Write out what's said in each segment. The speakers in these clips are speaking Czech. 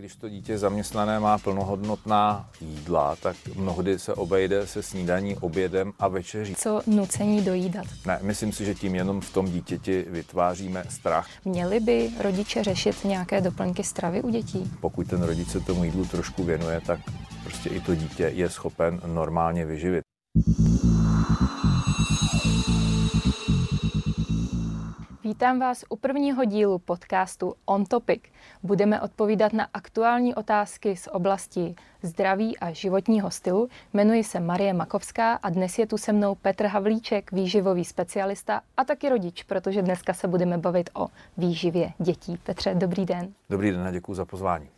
Když to dítě zaměstnané má plnohodnotná jídla, tak mnohdy se obejde se snídaní, obědem a večeří. Co nucení dojídat? Ne, myslím si, že tím jenom v tom dítěti vytváříme strach. Měli by rodiče řešit nějaké doplňky stravy u dětí? Pokud ten rodič se tomu jídlu trošku věnuje, tak prostě i to dítě je schopen normálně vyživit. Vítám vás u prvního dílu podcastu On Topic. Budeme odpovídat na aktuální otázky z oblasti zdraví a životního stylu. Jmenuji se Marie Makovská a dnes je tu se mnou Petr Havlíček, výživový specialista a taky rodič, protože dneska se budeme bavit o výživě dětí. Petře, dobrý den. Dobrý den a děkuji za pozvání.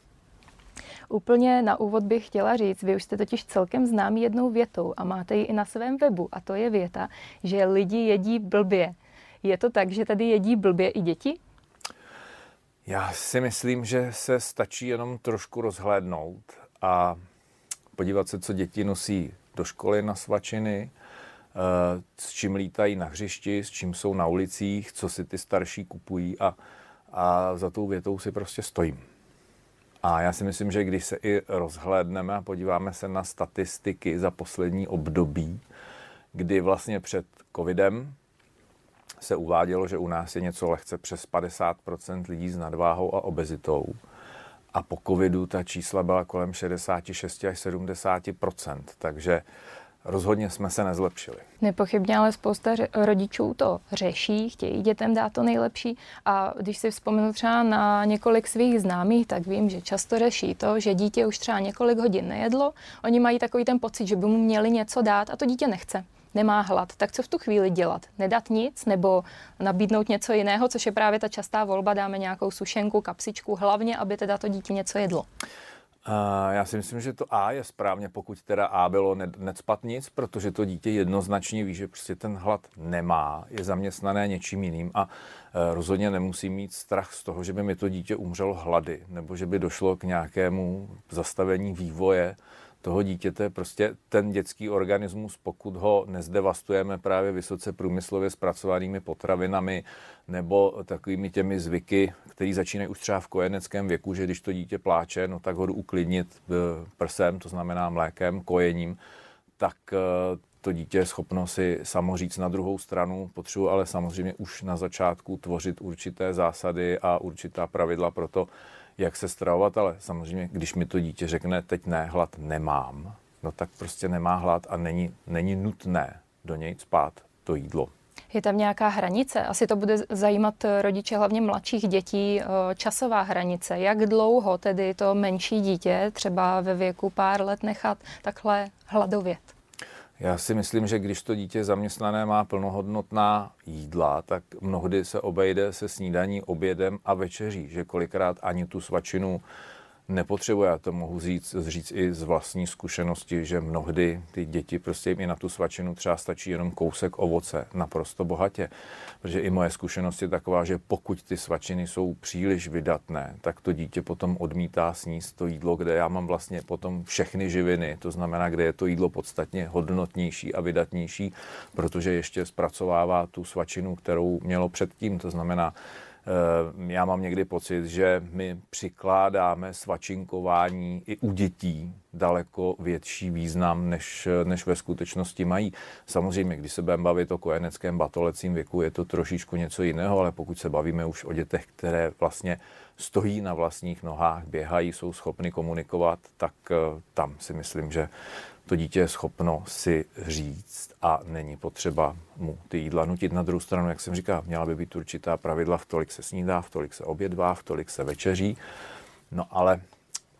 Úplně na úvod bych chtěla říct, vy už jste totiž celkem známý jednou větou a máte ji i na svém webu a to je věta, že lidi jedí blbě. Je to tak, že tady jedí blbě i děti? Já si myslím, že se stačí jenom trošku rozhlédnout a podívat se, co děti nosí do školy na svačiny, eh, s čím lítají na hřišti, s čím jsou na ulicích, co si ty starší kupují a, a za tou větou si prostě stojím. A já si myslím, že když se i rozhlédneme a podíváme se na statistiky za poslední období, kdy vlastně před covidem se uvádělo, že u nás je něco lehce přes 50% lidí s nadváhou a obezitou. A po covidu ta čísla byla kolem 66 až 70% takže rozhodně jsme se nezlepšili. Nepochybně, ale spousta rodičů to řeší, chtějí dětem dát to nejlepší. A když si vzpomenu třeba na několik svých známých, tak vím, že často řeší to, že dítě už třeba několik hodin nejedlo. Oni mají takový ten pocit, že by mu měli něco dát a to dítě nechce nemá hlad, tak co v tu chvíli dělat? Nedat nic nebo nabídnout něco jiného, což je právě ta častá volba, dáme nějakou sušenku, kapsičku, hlavně, aby teda to dítě něco jedlo. Uh, já si myslím, že to A je správně, pokud teda A bylo ne, necpat nic, protože to dítě jednoznačně ví, že prostě ten hlad nemá, je zaměstnané něčím jiným a uh, rozhodně nemusí mít strach z toho, že by mi to dítě umřelo hlady, nebo že by došlo k nějakému zastavení vývoje toho dítěte, prostě ten dětský organismus, pokud ho nezdevastujeme právě vysoce průmyslově zpracovanými potravinami nebo takovými těmi zvyky, které začínají už třeba v kojeneckém věku, že když to dítě pláče, no tak ho jdu uklidnit eh, prsem, to znamená mlékem, kojením, tak eh, to dítě je schopno si samo říct. Na druhou stranu, potřebuji ale samozřejmě už na začátku tvořit určité zásady a určitá pravidla pro to, jak se stravovat, ale samozřejmě, když mi to dítě řekne, teď ne, hlad nemám, no tak prostě nemá hlad a není, není nutné do něj spát to jídlo. Je tam nějaká hranice? Asi to bude zajímat rodiče hlavně mladších dětí, eh, časová hranice. Jak dlouho tedy to menší dítě, třeba ve věku pár let, nechat takhle hladovět? Já si myslím, že když to dítě zaměstnané má plnohodnotná jídla, tak mnohdy se obejde se snídaní, obědem a večeří, že kolikrát ani tu svačinu nepotřebuje. Já to mohu říct, říct i z vlastní zkušenosti, že mnohdy ty děti prostě jim i na tu svačinu třeba stačí jenom kousek ovoce, naprosto bohatě. Protože i moje zkušenost je taková, že pokud ty svačiny jsou příliš vydatné, tak to dítě potom odmítá sníst to jídlo, kde já mám vlastně potom všechny živiny, to znamená, kde je to jídlo podstatně hodnotnější a vydatnější, protože ještě zpracovává tu svačinu, kterou mělo předtím, to znamená, já mám někdy pocit, že my přikládáme svačinkování i u dětí daleko větší význam, než, než ve skutečnosti mají. Samozřejmě, když se budeme bavit o kojeneckém batolecím věku, je to trošičku něco jiného, ale pokud se bavíme už o dětech, které vlastně stojí na vlastních nohách, běhají, jsou schopny komunikovat, tak eh, tam si myslím, že to dítě je schopno si říct a není potřeba mu ty jídla nutit. Na druhou stranu, jak jsem říkal, měla by být určitá pravidla, v tolik se snídá, v tolik se obědvá, v tolik se večeří. No ale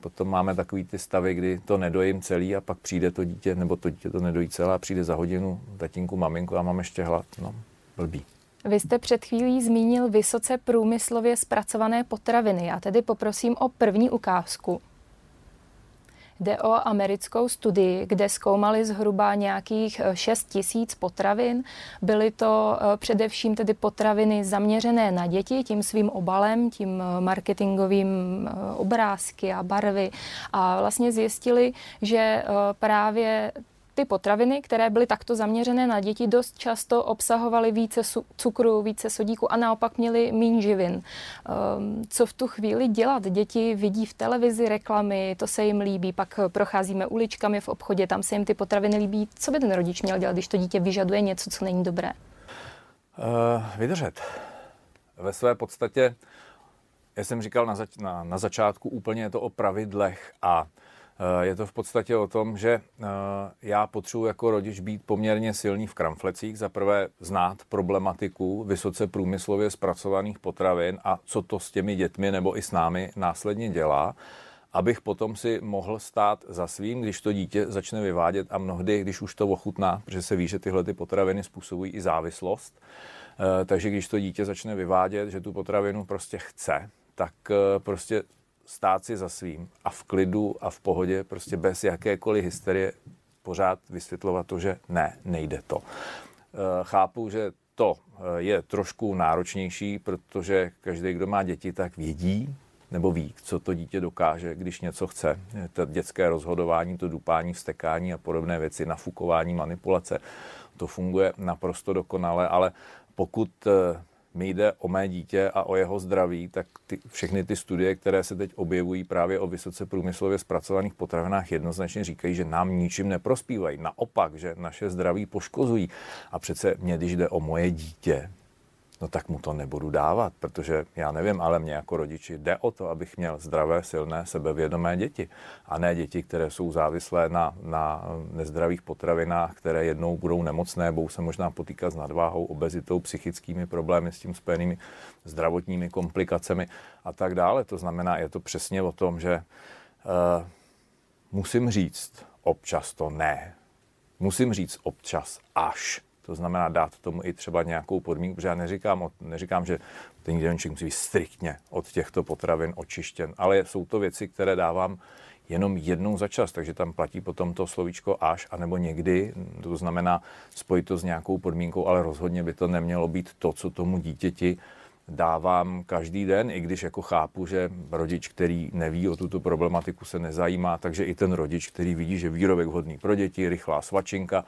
potom máme takový ty stavy, kdy to nedojím celý a pak přijde to dítě, nebo to dítě to nedojí celé a přijde za hodinu tatínku, maminku a mám ještě hlad. No, blbý. Vy jste před chvílí zmínil vysoce průmyslově zpracované potraviny. Já tedy poprosím o první ukázku. Jde o americkou studii, kde zkoumali zhruba nějakých 6 eh, tisíc potravin. Byly to eh, především tedy potraviny zaměřené na děti tím svým obalem, tím eh, marketingovým obrázky a barvy. A vlastně zjistili, že právě ty potraviny, které byly takto zaměřené na děti, dost často obsahovaly více cukru, více sodíku a naopak měly méně živin. Um, co v tu chvíli dělat? Děti vidí v televizi reklamy, to se jim líbí, pak procházíme uličkami v obchodě, tam se jim ty potraviny líbí. Co by ten rodič měl dělat, když to dítě vyžaduje něco, co není dobré? Uh, vydržet. Ve své podstatě, já jsem říkal na, zač- na, na začátku, úplně je to o pravidlech a je to v podstatě o tom, že eh, já potřebuji jako rodič být poměrně silný v kramflecích. Za prvé znát problematiku vysoce průmyslově zpracovaných potravin a co to s těmi dětmi nebo i s námi následně dělá abych potom si mohl stát za svým, když to dítě začne vyvádět a mnohdy, když už to ochutná, protože se ví, že tyhle ty potraviny způsobují i závislost, eh, takže když to dítě začne vyvádět, že tu potravinu prostě chce, tak prostě stát si za svým a v klidu a v pohodě, prostě bez jakékoliv hysterie pořád vysvětlovat to, že ne, nejde to. Eh, chápu, že to eh, je trošku náročnější, protože každý, kdo má děti, tak vědí, nebo ví, co to dítě dokáže, když něco chce. To dětské rozhodování, to dupání, vstekání a podobné věci, nafukování, manipulace, to funguje naprosto dokonale, ale pokud eh, mi jde o mé dítě a o jeho zdraví, tak ty, všechny ty studie, které se teď objevují právě o vysoce průmyslově zpracovaných potravinách, jednoznačně říkají, že nám ničím neprospívají. Naopak, že naše zdraví poškozují. A přece mě, když jde o moje dítě, no tak mu to nebudu dávat, protože já nevím, ale mě jako rodiči jde o to, abych měl zdravé, silné, sebevědomé děti a ne děti, které jsou závislé na, na nezdravých potravinách, které jednou budou nemocné, budou se možná potýkat s nadváhou, obezitou, psychickými problémy s tím spojenými zdravotními komplikacemi a tak dále. To znamená, je to přesně o tom, že uh, musím říct občas to ne. Musím říct občas až to znamená dát tomu i třeba nějakou podmínku, protože já neříkám, neříkám že ten jídelníček musí být striktně od těchto potravin očištěn, ale jsou to věci, které dávám jenom jednou za čas, takže tam platí potom to slovíčko až, anebo někdy, to znamená spojit to s nějakou podmínkou, ale rozhodně by to nemělo být to, co tomu dítěti dávám každý den, i když jako chápu, že rodič, který neví o tuto problematiku, se nezajímá, takže i ten rodič, který vidí, že výrobek vhodný pro děti, rychlá svačinka,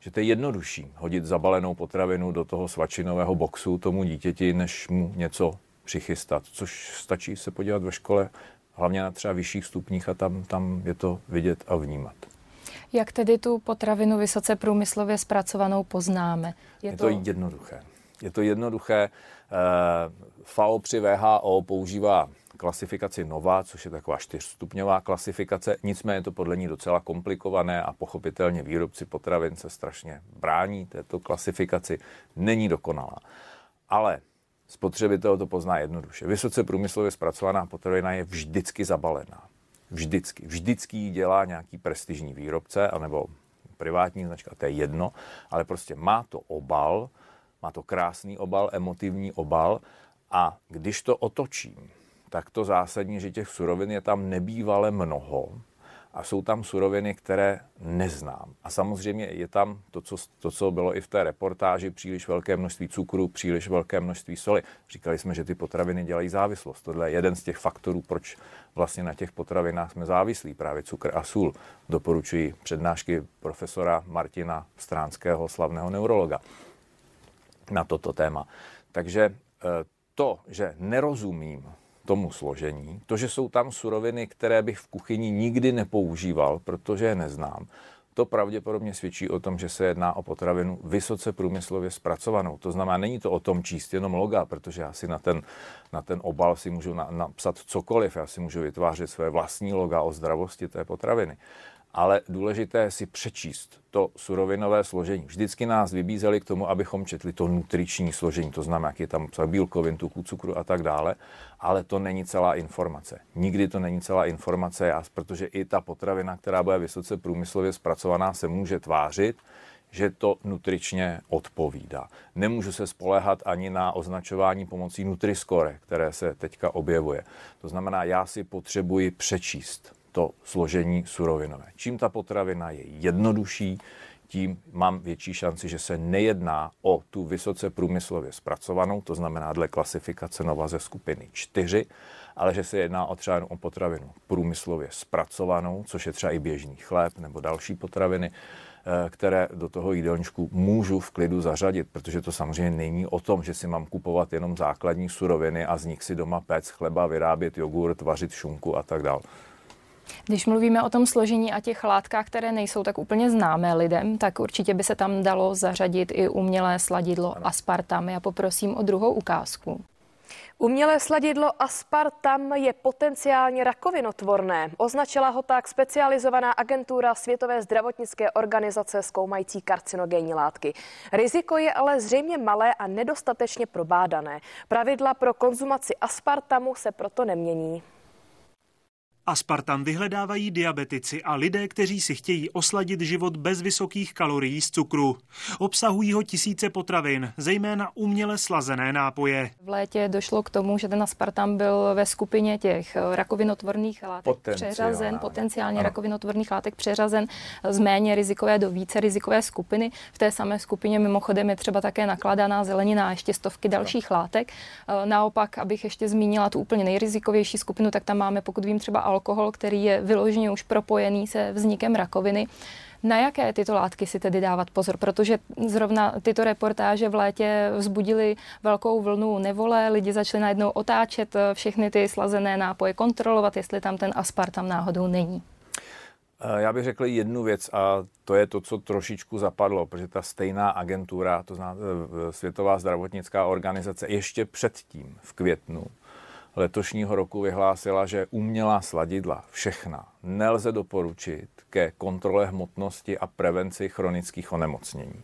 že to je jednodušší hodit zabalenou potravinu do toho svačinového boxu tomu dítěti, než mu něco přichystat, což stačí se podívat ve škole, hlavně na třeba vyšších stupních a tam, tam je to vidět a vnímat. Jak tedy tu potravinu vysoce průmyslově zpracovanou poznáme? Je, je to... to jednoduché. Je to jednoduché. Eh, FAO při VHO používá klasifikaci NOVA, což je taková čtyřstupňová klasifikace. Nicméně je to podle ní docela komplikované a pochopitelně výrobci potravin se strašně brání této klasifikaci. Není dokonalá. Ale spotřebitel to pozná jednoduše. Vysoce průmyslově zpracovaná potravina je vždycky zabalená. Vždycky. Vždycky ji dělá nějaký prestižní výrobce anebo privátní značka, to je jedno, ale prostě má to obal, má to krásný obal, emotivní obal a když to otočím, tak to zásadní, že těch surovin je tam nebývale mnoho a jsou tam suroviny, které neznám. A samozřejmě je tam to co, to, co bylo i v té reportáži, příliš velké množství cukru, příliš velké množství soli. Říkali jsme, že ty potraviny dělají závislost. Tohle je jeden z těch faktorů, proč vlastně na těch potravinách jsme závislí, právě cukr a sůl. Doporučuji přednášky profesora Martina Stránského, slavného neurologa, na toto téma. Takže eh, to, že nerozumím tomu složení. To, že jsou tam suroviny, které bych v kuchyni nikdy nepoužíval, protože je neznám, to pravděpodobně svědčí o tom, že se jedná o potravinu vysoce průmyslově zpracovanou. To znamená, není to o tom číst jenom loga, protože já si na ten, na ten obal si můžu na, napsat cokoliv, já si můžu vytvářet své vlastní loga o zdravosti té potraviny ale důležité si přečíst to surovinové složení. Vždycky nás vybízeli k tomu, abychom četli to nutriční složení, to znamená, jak je tam bílkovin, tuků, cukru a tak dále, ale to není celá informace. Nikdy to není celá informace, protože i ta potravina, která bude vysoce průmyslově zpracovaná, se může tvářit, že to nutričně odpovídá. Nemůžu se spolehat ani na označování pomocí Nutriscore, které se teďka objevuje. To znamená, já si potřebuji přečíst to složení surovinové. Čím ta potravina je jednodušší, tím mám větší šanci, že se nejedná o tu vysoce průmyslově zpracovanou, to znamená dle klasifikace Nova ze skupiny 4, ale že se jedná o třeba o potravinu průmyslově zpracovanou, což je třeba i běžný chléb nebo další potraviny, eh, které do toho jídelníčku můžu v klidu zařadit, protože to samozřejmě není o tom, že si mám kupovat jenom základní suroviny a z nich si doma péct chleba, vyrábět jogurt, vařit šunku a tak dále. Když mluvíme o tom složení a těch látkách, které nejsou tak úplně známé lidem, tak určitě by se tam dalo zařadit i umělé sladidlo ano. aspartam. Já poprosím o druhou ukázku. Umělé sladidlo aspartam je potenciálně rakovinotvorné. Označila ho tak specializovaná agentura Světové zdravotnické organizace zkoumající karcinogenní látky. Riziko je ale zřejmě malé a nedostatečně probádané. Pravidla pro konzumaci aspartamu se proto nemění. Aspartam vyhledávají diabetici a lidé, kteří si chtějí osladit život bez vysokých kalorií z cukru. Obsahují ho tisíce potravin, zejména uměle slazené nápoje. V létě došlo k tomu, že ten aspartam byl ve skupině těch rakovinotvorných látek přeřazen, potenciálně ano. rakovinotvorných látek přeřazen z méně rizikové do více rizikové skupiny. V té samé skupině mimochodem je třeba také nakladaná zelenina a ještě stovky dalších ano. látek. Naopak, abych ještě zmínila tu úplně nejrizikovější skupinu, tak tam máme, pokud vím, třeba alkohol, který je vyloženě už propojený se vznikem rakoviny. Na jaké tyto látky si tedy dávat pozor? Protože zrovna tyto reportáže v létě vzbudily velkou vlnu nevole, lidi začali najednou otáčet všechny ty slazené nápoje, kontrolovat, jestli tam ten aspartam náhodou není. Eh, já bych řekl jednu věc a to je to, co trošičku zapadlo, protože ta stejná agentura, to znamená eh, Světová zdravotnická organizace, ještě předtím v květnu letošního roku vyhlásila, že umělá sladidla, všechna, nelze doporučit ke kontrole hmotnosti a prevenci chronických onemocnění.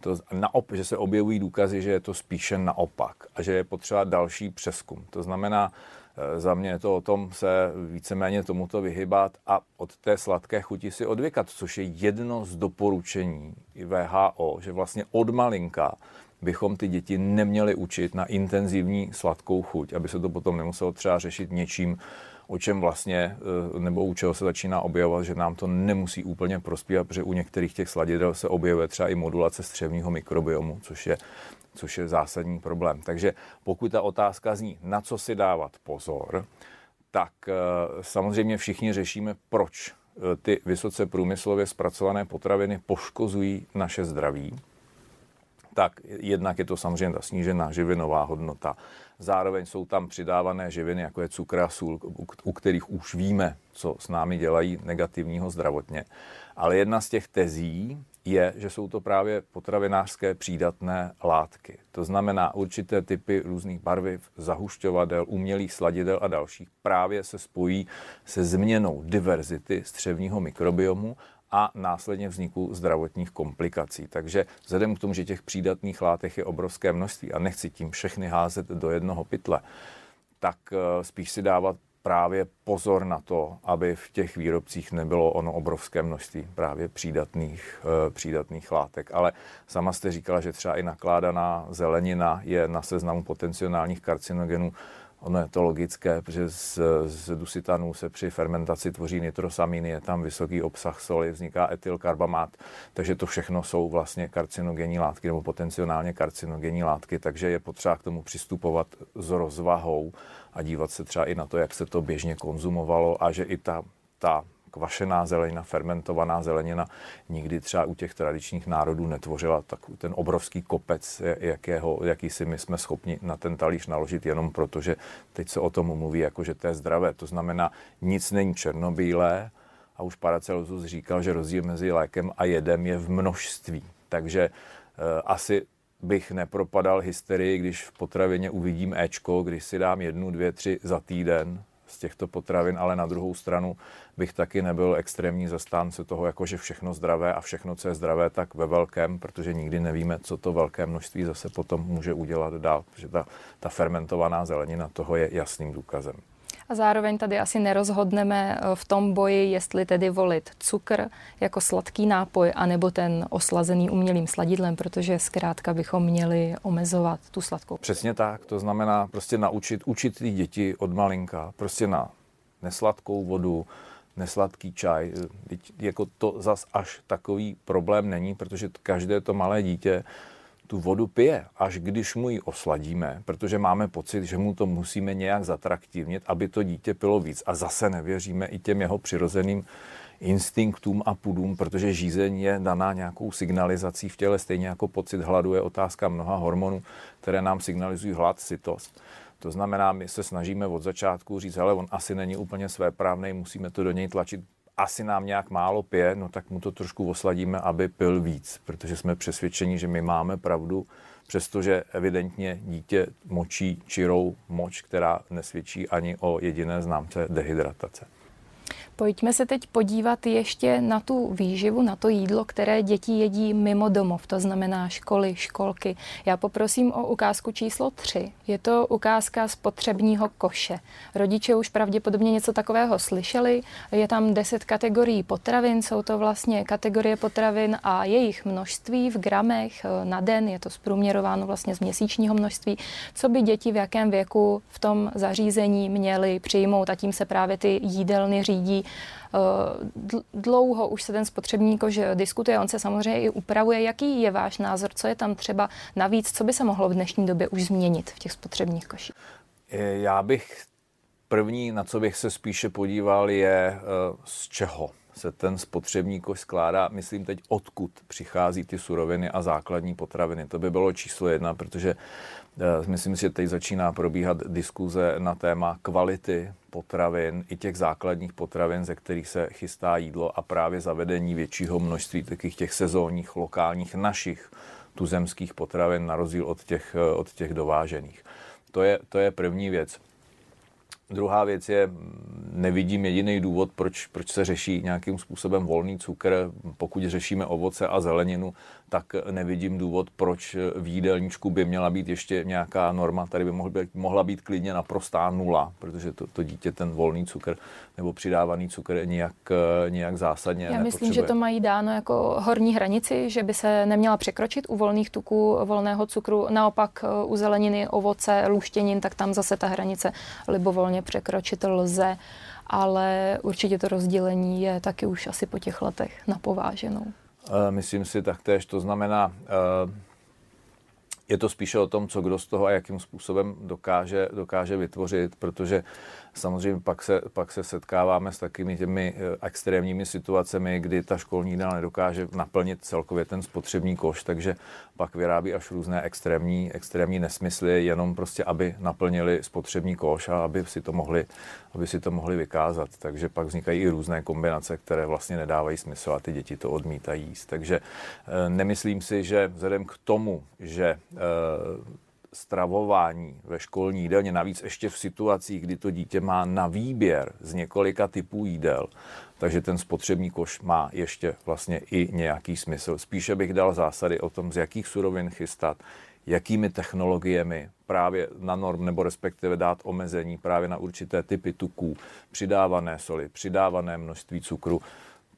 To, naop, že se objevují důkazy, že je to spíše naopak a že je potřeba další přeskum. To znamená, e, za mě je to o tom se víceméně tomuto vyhybat a od té sladké chuti si odvykat, což je jedno z doporučení VHO, že vlastně od malinka bychom ty děti neměli učit na intenzivní sladkou chuť, aby se to potom nemuselo třeba řešit něčím, o čem vlastně, eh, nebo u čeho se začíná objevovat, že nám to nemusí úplně prospívat, protože u některých těch sladidel se objevuje třeba i modulace střevního mikrobiomu, což je, což je zásadní problém. Takže pokud ta otázka zní, na co si dávat pozor, tak eh, samozřejmě všichni řešíme, proč eh, ty vysoce průmyslově zpracované potraviny poškozují naše zdraví tak jednak je to samozřejmě ta snížená živinová hodnota. Zároveň jsou tam přidávané živiny, jako je cukr a sůl, u kterých už víme, co s námi dělají negativního zdravotně. Ale jedna z těch tezí je, že jsou to právě potravinářské přídatné látky. To znamená určité typy různých barviv, zahušťovadel, umělých sladidel a dalších právě se spojí se změnou diverzity střevního mikrobiomu a následně vzniku zdravotních komplikací. Takže vzhledem k tomu, že těch přídatných látek je obrovské množství a nechci tím všechny házet do jednoho pytle, tak eh, spíš si dávat právě pozor na to, aby v těch výrobcích nebylo ono obrovské množství právě přídatných, eh, přídatných látek. Ale sama jste říkala, že třeba i nakládaná zelenina je na seznamu potenciálních karcinogenů. Ono je to logické, protože z, z dusitanů se při fermentaci tvoří nitrosamíny, je tam vysoký obsah soli, vzniká etylkarbamát, takže to všechno jsou vlastně karcinogenní látky nebo potenciálně karcinogenní látky, takže je potřeba k tomu přistupovat s rozvahou a dívat se třeba i na to, jak se to běžně konzumovalo a že i ta, ta kvašená zelenina, fermentovaná zelenina nikdy třeba u těch tradičních národů netvořila tak ten obrovský kopec, jakého, jaký si my jsme schopni na ten talíř naložit jenom proto, že teď se o tom mluví jako, že to je zdravé. To znamená, nic není černobílé a už Paracelsus říkal, že rozdíl mezi lékem a jedem je v množství. Takže e, asi bych nepropadal hysterii, když v potravině uvidím Ečko, když si dám jednu, dvě, tři za týden, z těchto potravin, ale na druhou stranu bych taky nebyl extrémní zastánce toho, jako že všechno zdravé a všechno, co je zdravé, tak ve velkém, protože nikdy nevíme, co to velké množství zase potom může udělat dál, protože ta, ta fermentovaná zelenina toho je jasným důkazem. A zároveň tady asi nerozhodneme eh, v tom boji, jestli tedy volit cukr jako sladký nápoj, anebo ten oslazený umělým sladidlem, protože zkrátka bychom měli omezovat tu sladkou. Přesně tak, to znamená prostě naučit, učit ty děti od malinka, prostě na nesladkou vodu, nesladký čaj. Jako to zas až takový problém není, protože každé to malé dítě tu vodu pije, až když mu ji osladíme, protože máme pocit, že mu to musíme nějak zatraktivnit, aby to dítě pilo víc. A zase nevěříme i těm jeho přirozeným instinktům a pudům, protože žízeň je daná nějakou signalizací v těle, stejně jako pocit hladu je otázka mnoha hormonů, které nám signalizují hlad, sytost. To znamená, my se snažíme od začátku říct, ale on asi není úplně svéprávný, musíme to do něj tlačit, asi nám nějak málo pije, no tak mu to trošku osladíme, aby pil víc, protože jsme přesvědčeni, že my máme pravdu, přestože evidentně dítě močí čirou moč, která nesvědčí ani o jediné známce dehydratace. Pojďme se teď podívat ještě na tu výživu, na to jídlo, které děti jedí mimo domov, to znamená školy, školky. Já poprosím o ukázku číslo 3. Je to ukázka spotřebního koše. Rodiče už pravděpodobně něco takového slyšeli. Je tam 10 kategorií potravin, jsou to vlastně kategorie potravin a jejich množství v gramech eh, na den, je to zprůměrováno vlastně z měsíčního množství, co by děti v jakém věku v tom zařízení měly přijmout a tím se právě ty jídelny řídí dlouho už se ten spotřební kož diskutuje, on se samozřejmě i upravuje. Jaký je váš názor, co je tam třeba navíc, co by se mohlo v dnešní době už změnit v těch spotřebních koších? Eh, já bych první, na co bych se spíše podíval, je eh, z čeho se ten spotřební koš skládá, myslím teď, odkud přichází ty suroviny a základní potraviny. To by bylo číslo jedna, protože myslím si, že teď začíná probíhat diskuze na téma kvality potravin, i těch základních potravin, ze kterých se chystá jídlo a právě zavedení většího množství takových těch sezónních, lokálních, našich tuzemských potravin na rozdíl od těch, eh, od těch dovážených. To je, to je první věc. Druhá věc je, nevidím jediný důvod, proč, proč se řeší nějakým způsobem volný cukr. Pokud řešíme ovoce a zeleninu, tak nevidím důvod, proč v jídelníčku by měla být ještě nějaká norma. Tady by mohl být, mohla být klidně naprostá nula, protože to, to dítě ten volný cukr nebo přidávaný cukr nějak, nějak zásadně Já myslím, že to mají dáno jako horní hranici, že by se neměla překročit u volných tuků volného cukru. Naopak u zeleniny, ovoce, luštěnin, tak tam zase ta hranice libovolně překročit lze ale určitě to rozdělení je taky už asi po těch letech napováženou. Eh, myslím si taktéž. To znamená, eh, je to spíše o tom, co kdo z toho a jakým způsobem dokáže, dokáže vytvořit, protože Samozřejmě pak se, pak se setkáváme s takými těmi eh, extrémními situacemi, kdy ta školní jídla nedokáže naplnit celkově ten spotřební koš, takže pak vyrábí až různé extrémní, extrémní nesmysly, jenom prostě, aby naplnili spotřební koš a aby si to mohli, aby si to mohli vykázat. Takže pak vznikají i různé kombinace, které vlastně nedávají smysl a ty děti to odmítají jíst. Takže eh, nemyslím si, že vzhledem k tomu, že eh, stravování ve školní jídelně, navíc ještě v situacích, kdy to dítě má na výběr z několika typů jídel, takže ten spotřební koš má ještě vlastně i nějaký smysl. Spíše bych dal zásady o tom, z jakých surovin chystat, jakými technologiemi právě na norm nebo respektive dát omezení právě na určité typy tuků, přidávané soli, přidávané množství cukru.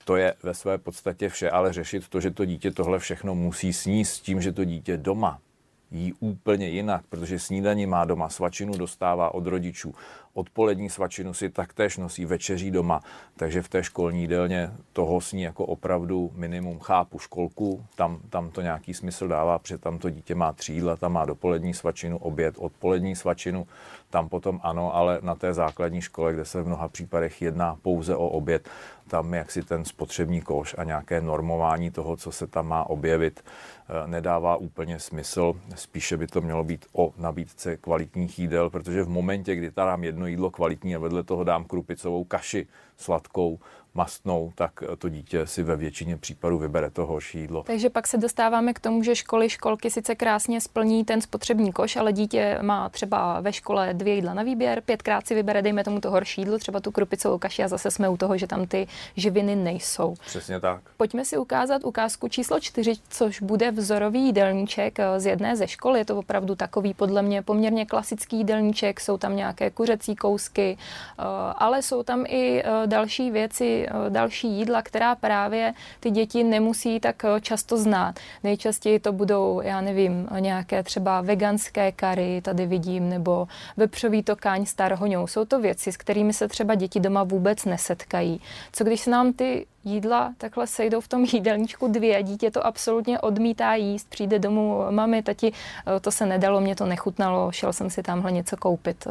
To je ve své podstatě vše, ale řešit to, že to dítě tohle všechno musí sníst s tím, že to dítě doma jí úplně jinak, protože snídaní má doma, svačinu dostává od rodičů, odpolední svačinu si taktéž nosí večeří doma, takže v té školní jídelně toho sní jako opravdu minimum. Chápu školku, tam, tam to nějaký smysl dává, protože tam to dítě má tři jídla, tam má dopolední svačinu, oběd, odpolední svačinu, tam potom ano, ale na té základní škole, kde se v mnoha případech jedná pouze o oběd, tam jaksi ten spotřební koš a nějaké normování toho, co se tam má objevit, eh, nedává úplně smysl. Spíše by to mělo být o nabídce kvalitních jídel, protože v momentě, kdy tam dám jedno jídlo kvalitní a vedle toho dám krupicovou kaši sladkou, mastnou, tak to dítě si ve většině případů vybere to horší jídlo. Takže pak se dostáváme k tomu, že školy, školky sice krásně splní ten spotřební koš, ale dítě má třeba ve škole dvě jídla na výběr, pětkrát si vybere, dejme tomu to horší jídlo, třeba tu krupicovou kaši a zase jsme u toho, že tam ty živiny nejsou. Přesně tak. Pojďme si ukázat ukázku číslo čtyři, což bude vzorový jídelníček eh, z jedné ze škol. Je to opravdu takový podle mě poměrně klasický jídelníček, jsou tam nějaké kuřecí kousky, eh, ale jsou tam i eh, další věci, eh, další jídla, která právě ty děti nemusí tak eh, často znát. Nejčastěji to budou, já nevím, nějaké třeba veganské kary, tady vidím, nebo vepřový tokáň s tarhoňou. Jsou to věci, s kterými se třeba děti doma vůbec nesetkají. Co když se nám ty jídla takhle sejdou v tom jídelníčku dvě, dítě to absolutně odmítá jíst, přijde domů, mami, tati, to se nedalo, mě to nechutnalo, šel jsem si tamhle něco koupit.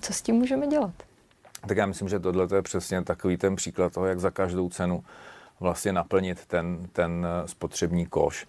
Co s tím můžeme dělat? Tak já myslím, že tohle je přesně takový ten příklad toho, jak za každou cenu vlastně naplnit ten, ten eh, spotřební koš.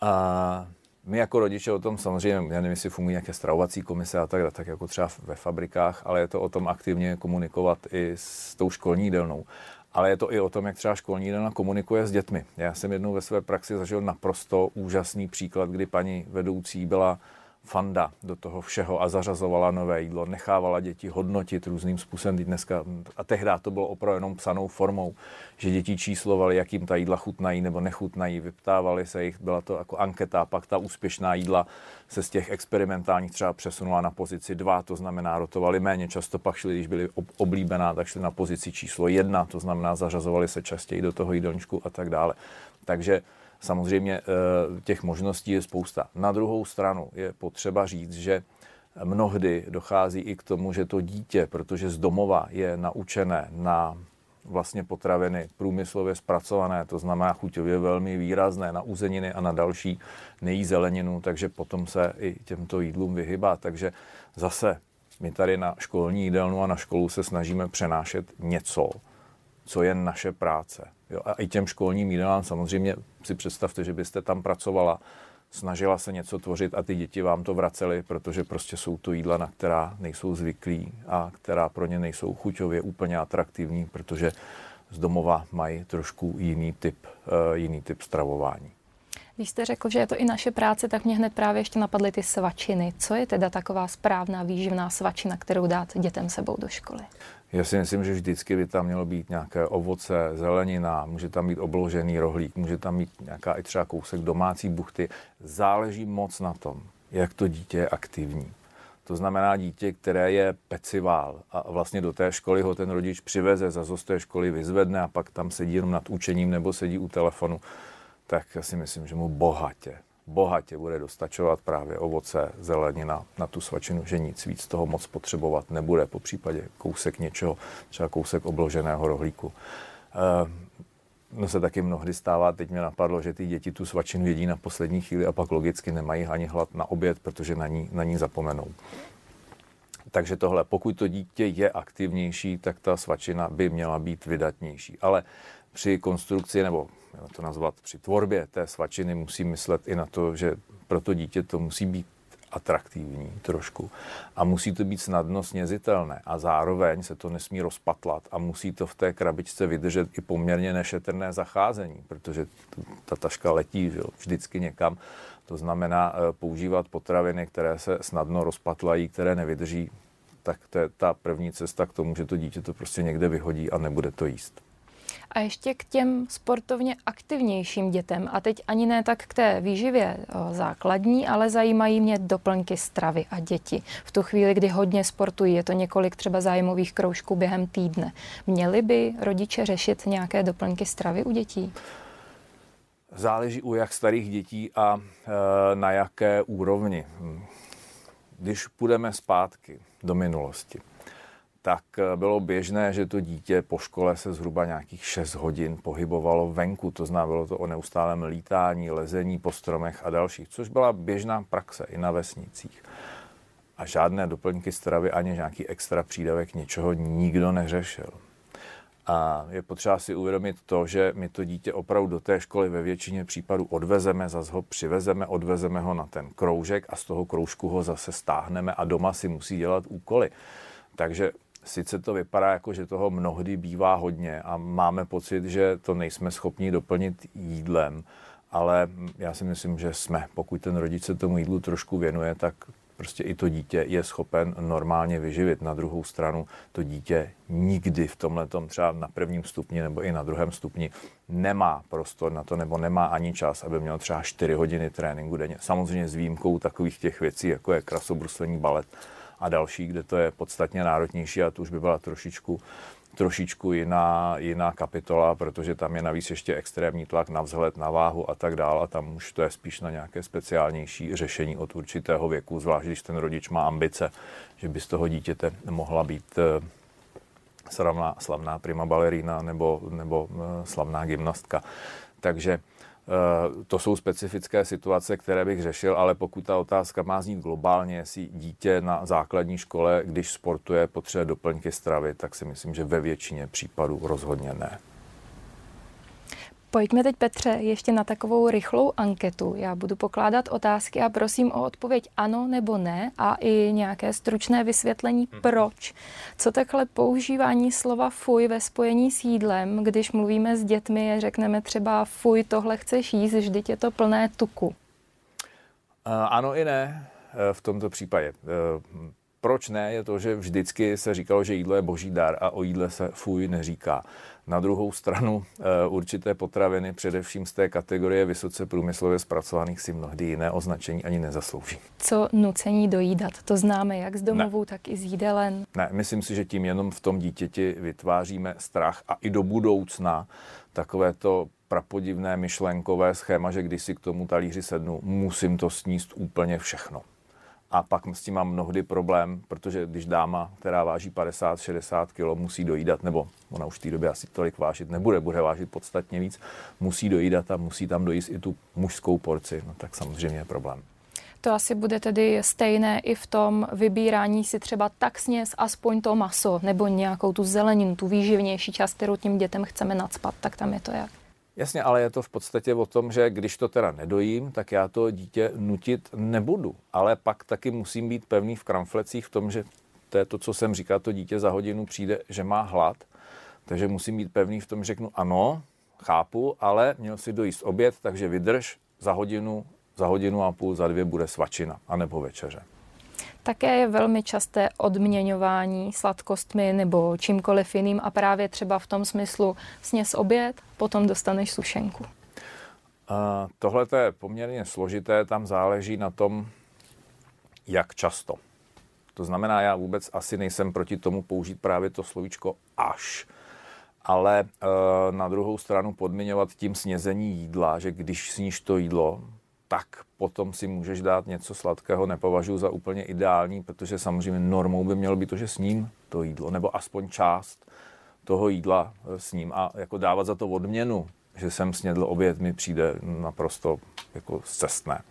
A my jako rodiče o tom samozřejmě, já nevím, jestli fungují nějaké stravovací komise a tak, tak jako třeba ve fabrikách, ale je to o tom aktivně komunikovat i s tou školní jídelnou. Ale je to i o tom, jak třeba školní jídelna komunikuje s dětmi. Já jsem jednou ve své praxi zažil naprosto úžasný příklad, kdy paní vedoucí byla fanda do toho všeho a zařazovala nové jídlo, nechávala děti hodnotit různým způsobem. Dneska, a tehdy to bylo opravdu jenom psanou formou, že děti číslovali, jak jim ta jídla chutnají nebo nechutnají, vyptávali se jich, byla to jako anketa, pak ta úspěšná jídla se z těch experimentálních třeba přesunula na pozici 2, to znamená rotovali méně, často pak šli, když byly oblíbená, tak šli na pozici číslo 1, to znamená zařazovali se častěji do toho jídelníčku a tak dále. Takže Samozřejmě eh, těch možností je spousta. Na druhou stranu je potřeba říct, že mnohdy dochází i k tomu, že to dítě, protože z domova je naučené na vlastně potraviny průmyslově zpracované, to znamená chuťově velmi výrazné na uzeniny a na další, nejí zeleninu, takže potom se i těmto jídlům vyhybá. Takže zase my tady na školní jídelnu a na školu se snažíme přenášet něco, co je naše práce. Jo, a i těm školním jídelám samozřejmě si představte, že byste tam pracovala, snažila se něco tvořit a ty děti vám to vracely, protože prostě jsou to jídla, na která nejsou zvyklí a která pro ně nejsou chuťově úplně atraktivní, protože z domova mají trošku jiný typ, uh, jiný typ stravování. Když jste řekl, že je to i naše práce, tak mě hned právě ještě napadly ty svačiny. Co je teda taková správná výživná svačina, kterou dát dětem sebou do školy? Já si myslím, že vždycky by tam mělo být nějaké ovoce, zelenina, může tam být obložený rohlík, může tam být nějaká i třeba kousek domácí buchty. Záleží moc na tom, jak to dítě je aktivní. To znamená dítě, které je pecivál a vlastně do té školy ho ten rodič přiveze, za z té školy vyzvedne a pak tam sedí jenom nad učením nebo sedí u telefonu, tak já si myslím, že mu bohatě bohatě bude dostačovat právě ovoce, zelenina na tu svačinu, že nic víc toho moc potřebovat nebude, po případě kousek něčeho, třeba kousek obloženého rohlíku. No se taky mnohdy stává, teď mě napadlo, že ty děti tu svačinu jedí na poslední chvíli a pak logicky nemají ani hlad na oběd, protože na ní, na ní zapomenou. Takže tohle, pokud to dítě je aktivnější, tak ta svačina by měla být vydatnější. Ale při konstrukci nebo to nazvat při tvorbě té svačiny musí myslet i na to, že pro to dítě to musí být atraktivní trošku a musí to být snadno snězitelné a zároveň se to nesmí rozpatlat a musí to v té krabičce vydržet i poměrně nešetrné zacházení, protože ta taška letí že, vždycky někam. To znamená eh, používat potraviny, které se snadno rozpatlají, které nevydrží, tak to je ta první cesta k tomu, že to dítě to prostě někde vyhodí a nebude to jíst. A ještě k těm sportovně aktivnějším dětem, a teď ani ne tak k té výživě základní, ale zajímají mě doplňky stravy a děti. V tu chvíli, kdy hodně sportují, je to několik třeba zájmových kroužků během týdne. Měli by rodiče řešit nějaké doplňky stravy u dětí? Záleží u jak starých dětí a e, na jaké úrovni. Když půjdeme zpátky do minulosti, tak eh, bylo běžné, že to dítě po škole se zhruba nějakých 6 hodin pohybovalo venku. To znamená, bylo to o neustálém lítání, lezení po stromech a dalších, což byla běžná praxe i na vesnicích. A žádné doplňky stravy ani nějaký extra přídavek něčeho nikdo neřešil. A je potřeba si uvědomit to, že my to dítě opravdu do té školy ve většině případů odvezeme, zase ho přivezeme, odvezeme ho na ten kroužek a z toho kroužku ho zase stáhneme a doma si musí dělat úkoly. Takže sice to vypadá jako, že toho mnohdy bývá hodně a máme pocit, že to nejsme schopni doplnit jídlem, ale já si myslím, že jsme. Pokud ten rodič se tomu jídlu trošku věnuje, tak prostě i to dítě je schopen normálně vyživit. Na druhou stranu to dítě nikdy v tomhle třeba na prvním stupni nebo i na druhém stupni nemá prostor na to nebo nemá ani čas, aby měl třeba 4 hodiny tréninku denně. Samozřejmě s výjimkou takových těch věcí, jako je krasobruslení balet, a další, kde to je podstatně náročnější a to už by byla trošičku, trošičku jiná, jiná kapitola, protože tam je navíc ještě extrémní tlak na vzhled, na váhu a tak dále. A tam už to je spíš na nějaké speciálnější řešení od určitého věku, zvlášť když ten rodič má ambice, že by z toho dítěte mohla být eh, slavná, slavná prima balerína nebo, nebo eh, slavná gymnastka. Takže to jsou specifické situace, které bych řešil, ale pokud ta otázka má znít globálně, jestli dítě na základní škole, když sportuje, potřebuje doplňky stravy, tak si myslím, že ve většině případů rozhodně ne. Pojďme teď, Petře, ještě na takovou rychlou anketu. Já budu pokládat otázky a prosím o odpověď ano nebo ne a i nějaké stručné vysvětlení, hmm. proč. Co takhle používání slova fuj ve spojení s jídlem, když mluvíme s dětmi, řekneme třeba fuj, tohle chceš jíst, vždyť je to plné tuku. Ano i ne e, v tomto případě. E, proč ne, je to, že vždycky se říkalo, že jídlo je boží dar a o jídle se fuj neříká. Na druhou stranu eh, určité potraviny, především z té kategorie vysoce průmyslově zpracovaných, si mnohdy jiné označení ani nezaslouží. Co nucení dojídat? To známe jak z domovů, ne. tak i z jídelen. Ne, myslím si, že tím jenom v tom dítěti vytváříme strach a i do budoucna takové to prapodivné myšlenkové schéma, že když si k tomu talíři sednu, musím to sníst úplně všechno a pak s tím mám mnohdy problém, protože když dáma, která váží 50-60 kg, musí dojídat, nebo ona už v té době asi tolik vážit nebude, bude vážit podstatně víc, musí dojídat a musí tam dojíst i tu mužskou porci, no tak samozřejmě je problém. To asi bude tedy stejné i v tom vybírání si třeba tak sněz aspoň to maso nebo nějakou tu zeleninu, tu výživnější část, kterou tím dětem chceme nadspat, tak tam je to jak? Jasně, ale je to v podstatě o tom, že když to teda nedojím, tak já to dítě nutit nebudu. Ale pak taky musím být pevný v kramflecích v tom, že to je to, co jsem říkal, to dítě za hodinu přijde, že má hlad. Takže musím být pevný v tom, že řeknu ano, chápu, ale měl si dojíst oběd, takže vydrž, za hodinu, za hodinu a půl, za dvě bude svačina, anebo večeře. Také je velmi časté odměňování sladkostmi nebo čímkoliv jiným a právě třeba v tom smyslu sněz oběd, potom dostaneš sušenku. Uh, Tohle je poměrně složité, tam záleží na tom, jak často. To znamená, já vůbec asi nejsem proti tomu použít právě to slovíčko až. Ale e, na druhou stranu podmiňovat tím snězení jídla, že když sníš to jídlo, tak potom si můžeš dát něco sladkého, nepovažuji za úplně ideální, protože samozřejmě normou by mělo být to, že s ním to jídlo, nebo aspoň část toho jídla eh, s ním a jako dávat za to odměnu, že jsem snědl oběd, mi přijde naprosto jako cestné.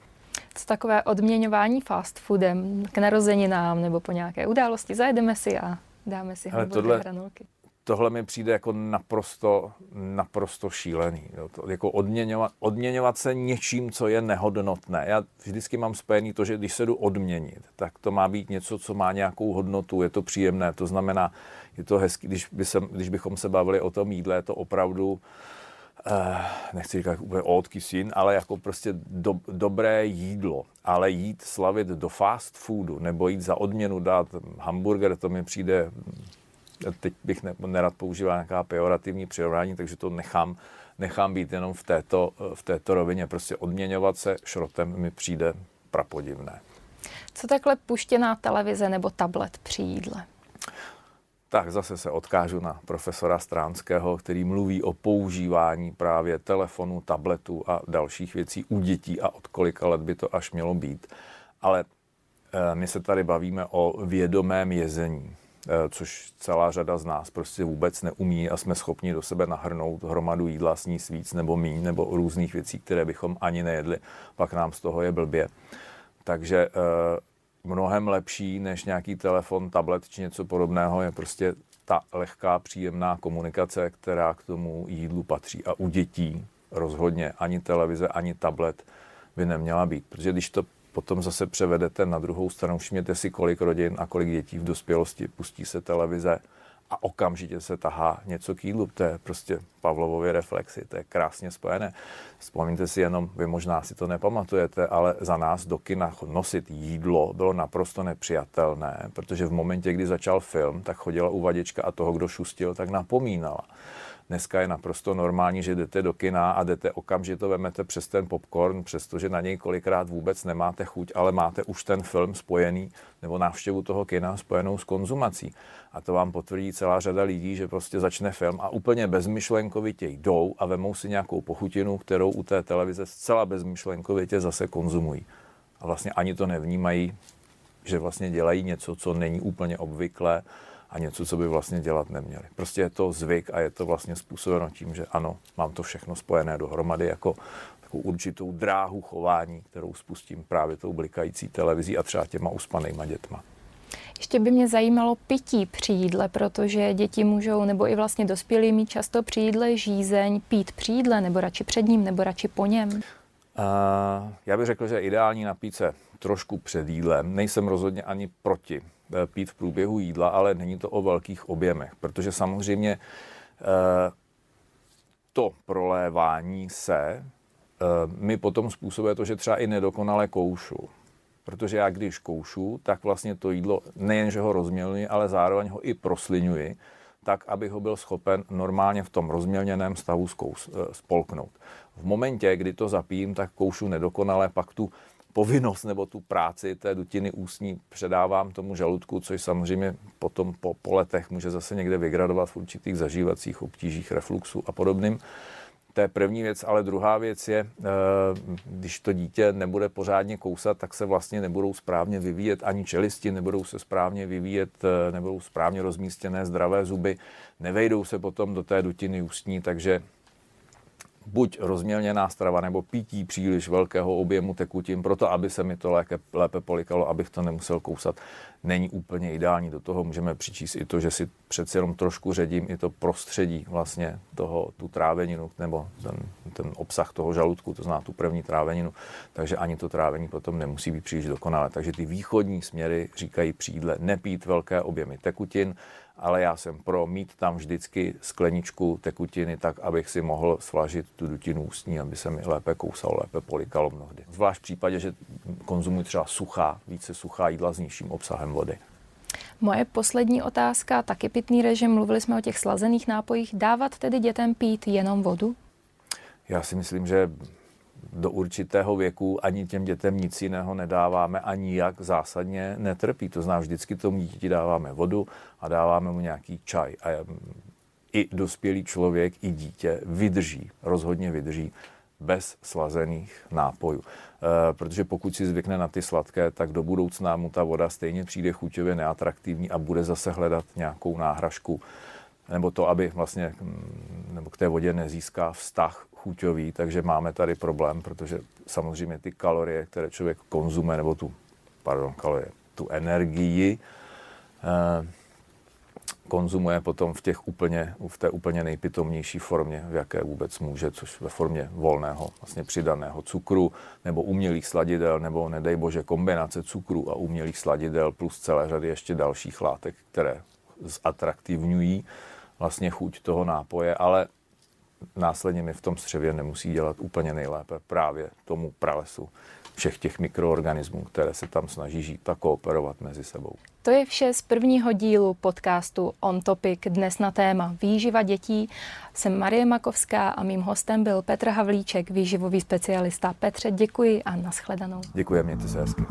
Co takové odměňování fast foodem k narozeninám nebo po nějaké události, zajedeme si a dáme si tohle, hranolky tohle mi přijde jako naprosto, naprosto šílený. Jo. To, jako odměňovat, odměňovat se něčím, co je nehodnotné. Já vždycky mám spojený to, že když se jdu odměnit, tak to má být něco, co má nějakou hodnotu, je to příjemné. To znamená, je to hezký, když, by se, když bychom se bavili o tom jídle, je to opravdu Uh, nechci říkat úplně ódky syn, ale jako prostě do, dobré jídlo. Ale jít slavit do fast foodu nebo jít za odměnu dát hamburger, to mi přijde teď bych ne, nerad používal nějaká pejorativní přirovnání, takže to nechám, nechám být jenom v této, v této rovině. Prostě odměňovat se šrotem mi přijde prapodivné. Co takhle puštěná televize nebo tablet při jídle? Tak zase se odkážu na profesora Stránského, který mluví o používání právě telefonu, tabletu a dalších věcí u dětí a od kolika let by to až mělo být. Ale eh, my se tady bavíme o vědomém jezení. Eh, což celá řada z nás prostě vůbec neumí a jsme schopni do sebe nahrnout hromadu jídla, sníst víc nebo míň, nebo různých věcí, které bychom ani nejedli, pak nám z toho je blbě. Takže eh, mnohem lepší než nějaký telefon, tablet či něco podobného je prostě ta lehká, příjemná komunikace, která k tomu jídlu patří. A u dětí rozhodně ani televize, ani tablet by neměla být. Protože když to potom zase převedete na druhou stranu. Všimněte si, kolik rodin a kolik dětí v dospělosti pustí se televize a okamžitě se tahá něco k jídlu. To je prostě Pavlovovy reflexy, to je krásně spojené. Vzpomněte si jenom, vy možná si to nepamatujete, ale za nás do kina nosit jídlo bylo naprosto nepřijatelné, protože v momentě, kdy začal film, tak chodila uvaděčka a toho, kdo šustil, tak napomínala. Dneska je naprosto normální, že jdete do kina a jdete okamžitě vemete přes ten popcorn, přestože na něj kolikrát vůbec nemáte chuť, ale máte už ten film spojený nebo návštěvu toho kina spojenou s konzumací. A to vám potvrdí celá řada lidí, že prostě začne film a úplně bezmyšlenkovitě jdou a vemou si nějakou pochutinu, kterou u té televize zcela bezmyšlenkovitě zase konzumují. A vlastně ani to nevnímají, že vlastně dělají něco, co není úplně obvyklé a něco, co by vlastně dělat neměli. Prostě je to zvyk a je to vlastně způsobeno tím, že ano, mám to všechno spojené dohromady jako takovou určitou dráhu chování, kterou spustím právě tou blikající televizí a třeba těma uspanýma dětma. Ještě by mě zajímalo pití při jídle, protože děti můžou, nebo i vlastně dospělí mít často při jídle žízeň, pít při jídle, nebo radši před ním, nebo radši po něm. Uh, já bych řekl, že ideální napít se trošku před jídlem. Nejsem rozhodně ani proti pít v průběhu jídla, ale není to o velkých objemech, protože samozřejmě eh, to prolévání se eh, mi potom způsobuje to, že třeba i nedokonale koušu. Protože já když koušu, tak vlastně to jídlo nejenže ho rozmělňuji, ale zároveň ho i prosliňuji, tak, abych ho byl schopen normálně v tom rozmělněném stavu spolknout. V momentě, kdy to zapím, tak koušu nedokonale, pak tu povinnost nebo tu práci té dutiny ústní předávám tomu žaludku, což samozřejmě potom po, po letech může zase někde vygradovat v určitých zažívacích obtížích, refluxu a podobným. To je první věc, ale druhá věc je, eh, když to dítě nebude pořádně kousat, tak se vlastně nebudou správně vyvíjet ani čelisti, nebudou se správně vyvíjet, eh, nebudou správně rozmístěné zdravé zuby, nevejdou se potom do té dutiny ústní, takže buď rozmělněná strava nebo pití příliš velkého objemu tekutin, proto aby se mi to lépe, lépe polikalo, abych to nemusel kousat, není úplně ideální. Do toho můžeme přičíst i to, že si přeci jenom trošku ředím i to prostředí vlastně toho, tu tráveninu nebo ten, ten obsah toho žaludku, to zná tu první tráveninu, takže ani to trávení potom nemusí být příliš dokonalé. Takže ty východní směry říkají přídle nepít velké objemy tekutin, ale já jsem pro mít tam vždycky skleničku tekutiny tak, abych si mohl svažit tu dutinu ústní, aby se mi lépe kousalo, lépe polikalo mnohdy. Zvlášť v případě, že konzumuji třeba suchá, více suchá jídla s nižším obsahem vody. Moje poslední otázka, taky pitný režim, mluvili jsme o těch slazených nápojích. Dávat tedy dětem pít jenom vodu? Já si myslím, že do určitého věku ani těm dětem nic jiného nedáváme, ani jak zásadně netrpí. To znamená, vždycky tomu dítěti dáváme vodu a dáváme mu nějaký čaj. A i dospělý člověk, i dítě vydrží, rozhodně vydrží bez slazených nápojů. E, protože pokud si zvykne na ty sladké, tak do budoucna mu ta voda stejně přijde chuťově neatraktivní a bude zase hledat nějakou náhražku nebo to, aby vlastně nebo k té vodě nezíská vztah chuťový, takže máme tady problém, protože samozřejmě ty kalorie, které člověk konzumuje, nebo tu, pardon, kalorie, tu energii, eh, konzumuje potom v, těch úplně, v té úplně nejpitomnější formě, v jaké vůbec může, což ve formě volného, vlastně přidaného cukru, nebo umělých sladidel, nebo nedej bože kombinace cukru a umělých sladidel plus celé řady ještě dalších látek, které zatraktivňují vlastně chuť toho nápoje, ale následně mi v tom střevě nemusí dělat úplně nejlépe právě tomu pralesu všech těch mikroorganismů, které se tam snaží žít a kooperovat mezi sebou. To je vše z prvního dílu podcastu On Topic dnes na téma výživa dětí. Jsem Marie Makovská a mým hostem byl Petr Havlíček, výživový specialista. Petře, děkuji a nashledanou. Děkuji, mějte se hezky.